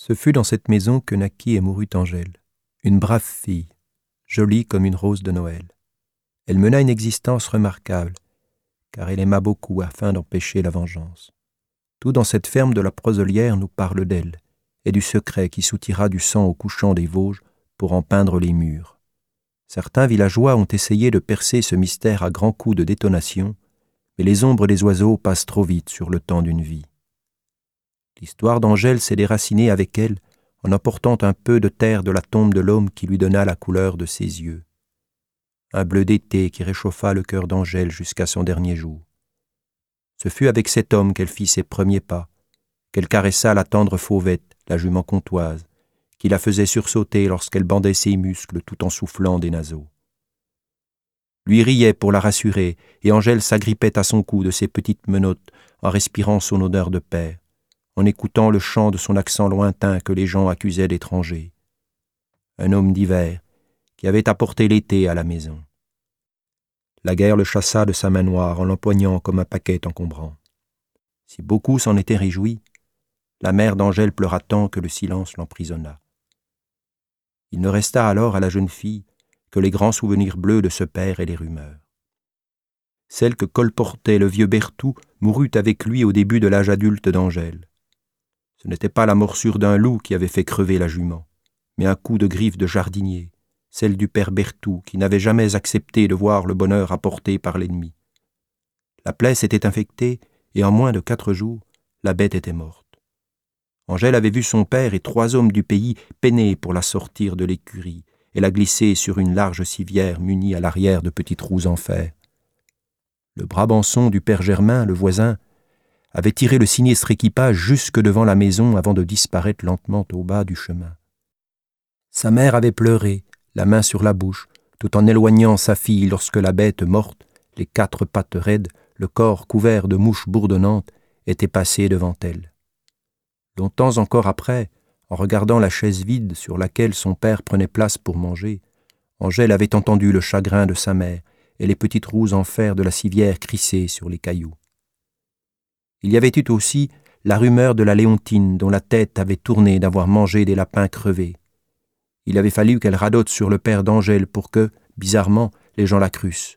Ce fut dans cette maison que naquit et mourut Angèle, une brave fille, jolie comme une rose de Noël. Elle mena une existence remarquable, car elle aima beaucoup afin d'empêcher la vengeance. Tout dans cette ferme de la Proselière nous parle d'elle, et du secret qui soutira du sang au couchant des Vosges pour en peindre les murs. Certains villageois ont essayé de percer ce mystère à grands coups de détonation, mais les ombres des oiseaux passent trop vite sur le temps d'une vie. L'histoire d'Angèle s'est déracinée avec elle en apportant un peu de terre de la tombe de l'homme qui lui donna la couleur de ses yeux. Un bleu d'été qui réchauffa le cœur d'Angèle jusqu'à son dernier jour. Ce fut avec cet homme qu'elle fit ses premiers pas, qu'elle caressa la tendre fauvette, la jument comtoise, qui la faisait sursauter lorsqu'elle bandait ses muscles tout en soufflant des naseaux. Lui riait pour la rassurer, et Angèle s'agrippait à son cou de ses petites menottes en respirant son odeur de père en écoutant le chant de son accent lointain que les gens accusaient d'étranger. Un homme d'hiver qui avait apporté l'été à la maison. La guerre le chassa de sa main noire en l'empoignant comme un paquet encombrant. Si beaucoup s'en étaient réjouis, la mère d'Angèle pleura tant que le silence l'emprisonna. Il ne resta alors à la jeune fille que les grands souvenirs bleus de ce père et les rumeurs. Celle que colportait le vieux Berthoud mourut avec lui au début de l'âge adulte d'Angèle. Ce n'était pas la morsure d'un loup qui avait fait crever la jument, mais un coup de griffe de jardinier, celle du père Berthoud, qui n'avait jamais accepté de voir le bonheur apporté par l'ennemi. La plaie s'était infectée, et en moins de quatre jours, la bête était morte. Angèle avait vu son père et trois hommes du pays peiner pour la sortir de l'écurie et la glisser sur une large civière munie à l'arrière de petites roues en fer. Le Brabançon du père Germain, le voisin, avait tiré le sinistre équipage jusque devant la maison avant de disparaître lentement au bas du chemin. Sa mère avait pleuré, la main sur la bouche, tout en éloignant sa fille lorsque la bête morte, les quatre pattes raides, le corps couvert de mouches bourdonnantes, était passée devant elle. Longtemps encore après, en regardant la chaise vide sur laquelle son père prenait place pour manger, Angèle avait entendu le chagrin de sa mère et les petites roues en fer de la civière crisser sur les cailloux. Il y avait eu aussi la rumeur de la Léontine dont la tête avait tourné d'avoir mangé des lapins crevés. Il avait fallu qu'elle radote sur le père d'Angèle pour que, bizarrement, les gens la crussent.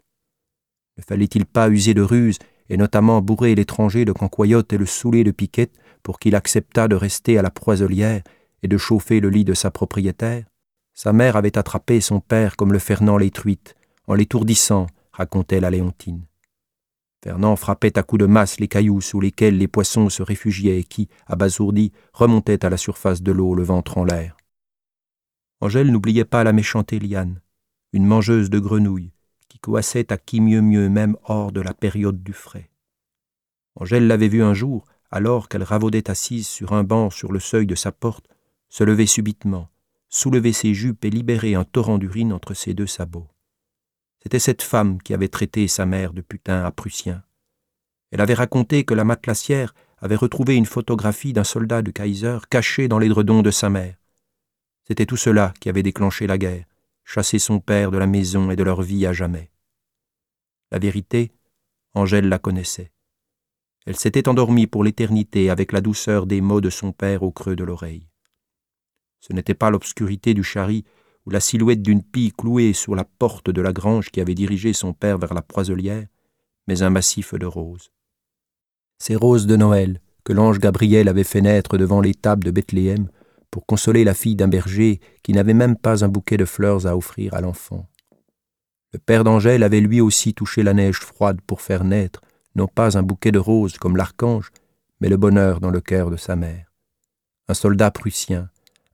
Ne fallait-il pas user de ruse, et notamment bourrer l'étranger de cancoyote et le saouler de piquette pour qu'il acceptât de rester à la poiselière et de chauffer le lit de sa propriétaire? Sa mère avait attrapé son père comme le Fernand les truites, en l'étourdissant, racontait la Léontine. Fernand frappait à coups de masse les cailloux sous lesquels les poissons se réfugiaient et qui, abasourdis, remontaient à la surface de l'eau le ventre en l'air. Angèle n'oubliait pas la méchante Eliane, une mangeuse de grenouilles, qui coassait à qui mieux mieux même hors de la période du frais. Angèle l'avait vue un jour, alors qu'elle ravaudait assise sur un banc sur le seuil de sa porte, se lever subitement, soulever ses jupes et libérer un torrent d'urine entre ses deux sabots. C'était cette femme qui avait traité sa mère de putain à Prussien. Elle avait raconté que la matelassière avait retrouvé une photographie d'un soldat du Kaiser caché dans l'édredon de sa mère. C'était tout cela qui avait déclenché la guerre, chassé son père de la maison et de leur vie à jamais. La vérité, Angèle la connaissait. Elle s'était endormie pour l'éternité avec la douceur des mots de son père au creux de l'oreille. Ce n'était pas l'obscurité du chari ou la silhouette d'une pie clouée sur la porte de la grange qui avait dirigé son père vers la poiselière, mais un massif de roses. Ces roses de Noël que l'ange Gabriel avait fait naître devant les tables de Bethléem pour consoler la fille d'un berger qui n'avait même pas un bouquet de fleurs à offrir à l'enfant. Le père d'Angèle avait lui aussi touché la neige froide pour faire naître, non pas un bouquet de roses comme l'archange, mais le bonheur dans le cœur de sa mère. Un soldat prussien,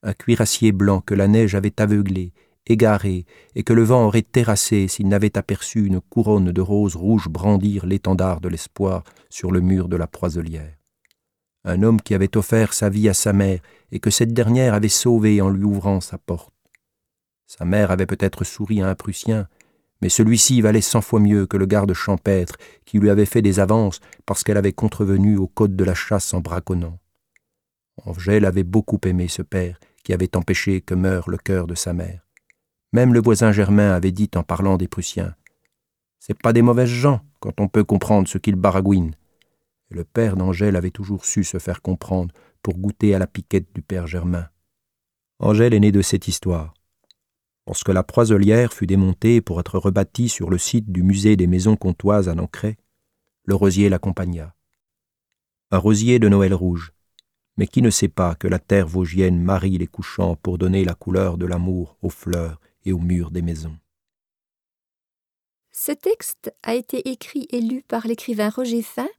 un cuirassier blanc que la neige avait aveuglé, égaré, et que le vent aurait terrassé s'il n'avait aperçu une couronne de roses rouges brandir l'étendard de l'espoir sur le mur de la poiselière. Un homme qui avait offert sa vie à sa mère et que cette dernière avait sauvé en lui ouvrant sa porte. Sa mère avait peut-être souri à un Prussien, mais celui-ci valait cent fois mieux que le garde champêtre qui lui avait fait des avances parce qu'elle avait contrevenu au code de la chasse en braconnant. Angèle avait beaucoup aimé ce père qui avait empêché que meure le cœur de sa mère. Même le voisin Germain avait dit en parlant des Prussiens C'est pas des mauvaises gens quand on peut comprendre ce qu'ils baragouinent. Et le père d'Angèle avait toujours su se faire comprendre pour goûter à la piquette du père Germain. Angèle est née de cette histoire. Lorsque la Proiselière fut démontée pour être rebâtie sur le site du musée des maisons comtoises à Nancray, le rosier l'accompagna. Un rosier de Noël rouge, mais qui ne sait pas que la terre vosgienne marie les couchants pour donner la couleur de l'amour aux fleurs et aux murs des maisons. Ce texte a été écrit et lu par l'écrivain Roger Fin,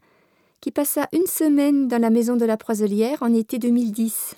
qui passa une semaine dans la maison de la Proiselière en été 2010.